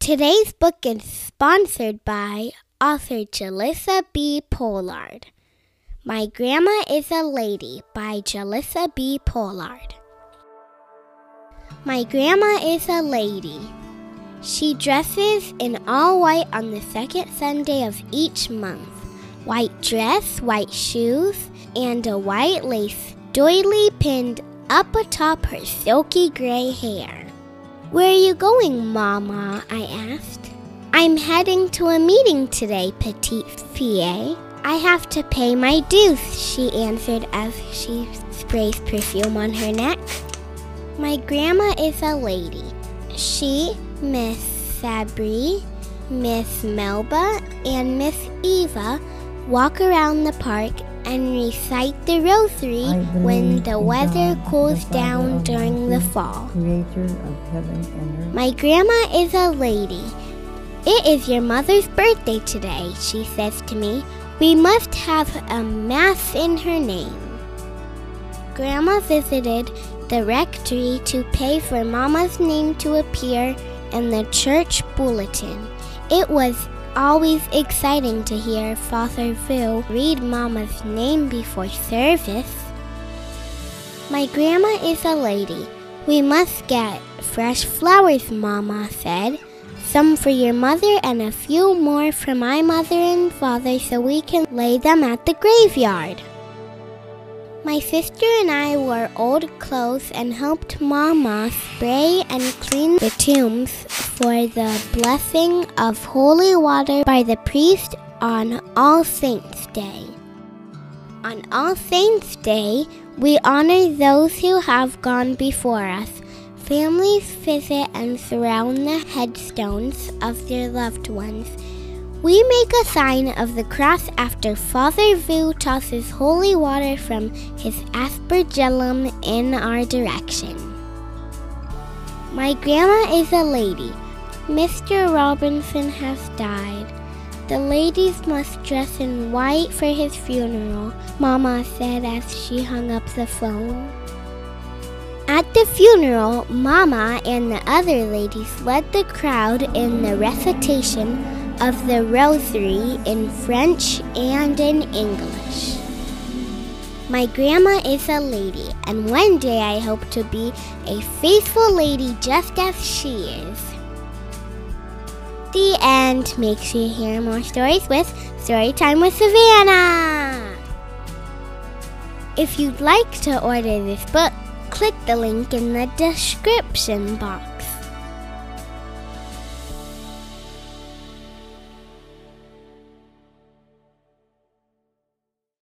Today's book is sponsored by author Jalissa B. Pollard. My Grandma is a Lady by Jalissa B. Pollard. My grandma is a lady. She dresses in all white on the second Sunday of each month. White dress, white shoes, and a white lace doily pinned up atop her silky gray hair. Where are you going, Mama? I asked. I'm heading to a meeting today, Petite Fille. I have to pay my dues, she answered as she sprays perfume on her neck. My grandma is a lady. She, Miss Sabri, Miss Melba, and Miss Eva walk around the park and recite the rosary when the weather cools down during the fall. Creator of heaven and earth. My grandma is a lady. It is your mother's birthday today, she says to me. We must have a mass in her name. Grandma visited the rectory to pay for Mama's name to appear in the church bulletin. It was always exciting to hear Father Vu read Mama's name before service. My grandma is a lady. We must get fresh flowers, Mama said. Some for your mother and a few more for my mother and father so we can lay them at the graveyard. My sister and I wore old clothes and helped Mama spray and clean the tombs for the blessing of holy water by the priest on All Saints' Day. On All Saints' Day, we honor those who have gone before us. Families visit and surround the headstones of their loved ones. We make a sign of the cross after Father Vu tosses holy water from his aspergillum in our direction. My grandma is a lady. Mr. Robinson has died. The ladies must dress in white for his funeral, Mama said as she hung up the phone. At the funeral, Mama and the other ladies led the crowd in the recitation of the Rosary in French and in English. My grandma is a lady, and one day I hope to be a faithful lady just as she is. The end makes you hear more stories with Storytime with Savannah. If you'd like to order this book, click the link in the description box.